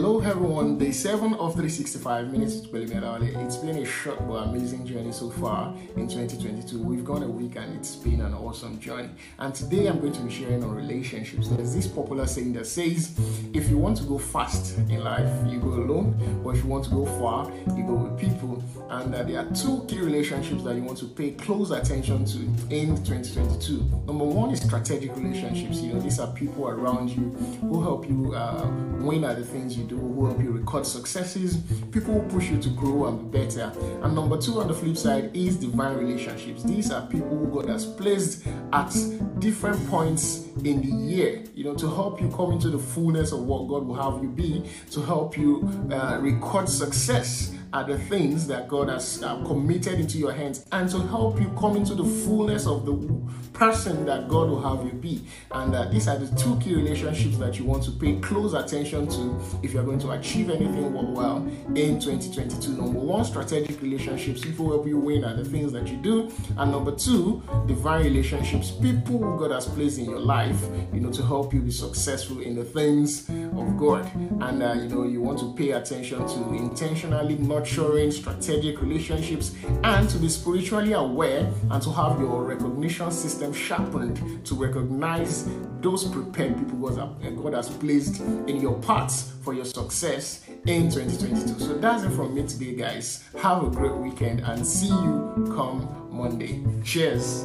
Hello everyone, day 7 of 365 minutes to Belimedale. It's been a short but amazing journey so far in 2022. We've gone a week and it's been an awesome journey. And today I'm going to be sharing on relationships. There's this popular saying that says if you want to go fast in life, you go alone, but if you want to go far, you go And uh, there are two key relationships that you want to pay close attention to in 2022. Number one is strategic relationships. You know, these are people around you who help you uh, win at the things you do, who help you record successes, people who push you to grow and be better. And number two, on the flip side, is divine relationships. These are people who God has placed at different points in the year, you know, to help you come into the fullness of what God will have you be, to help you uh, record success are the things that God has uh, committed into your hands and to help you come into the fullness of the person that God will have you be. And uh, these are the two key relationships that you want to pay close attention to if you're going to achieve anything well in 2022. Number one, strategic relationships. People who help you win at the things that you do. And number two, divine relationships. People God has placed in your life, you know, to help you be successful in the things of God. And, uh, you know, you want to pay attention to intentionally nurturing strategic relationships and to be spiritually aware and to have your recognition system sharpened to recognize those prepared people God has placed in your paths for your success in 2022. So that's it from me today, guys. Have a great weekend and see you come Monday. Cheers.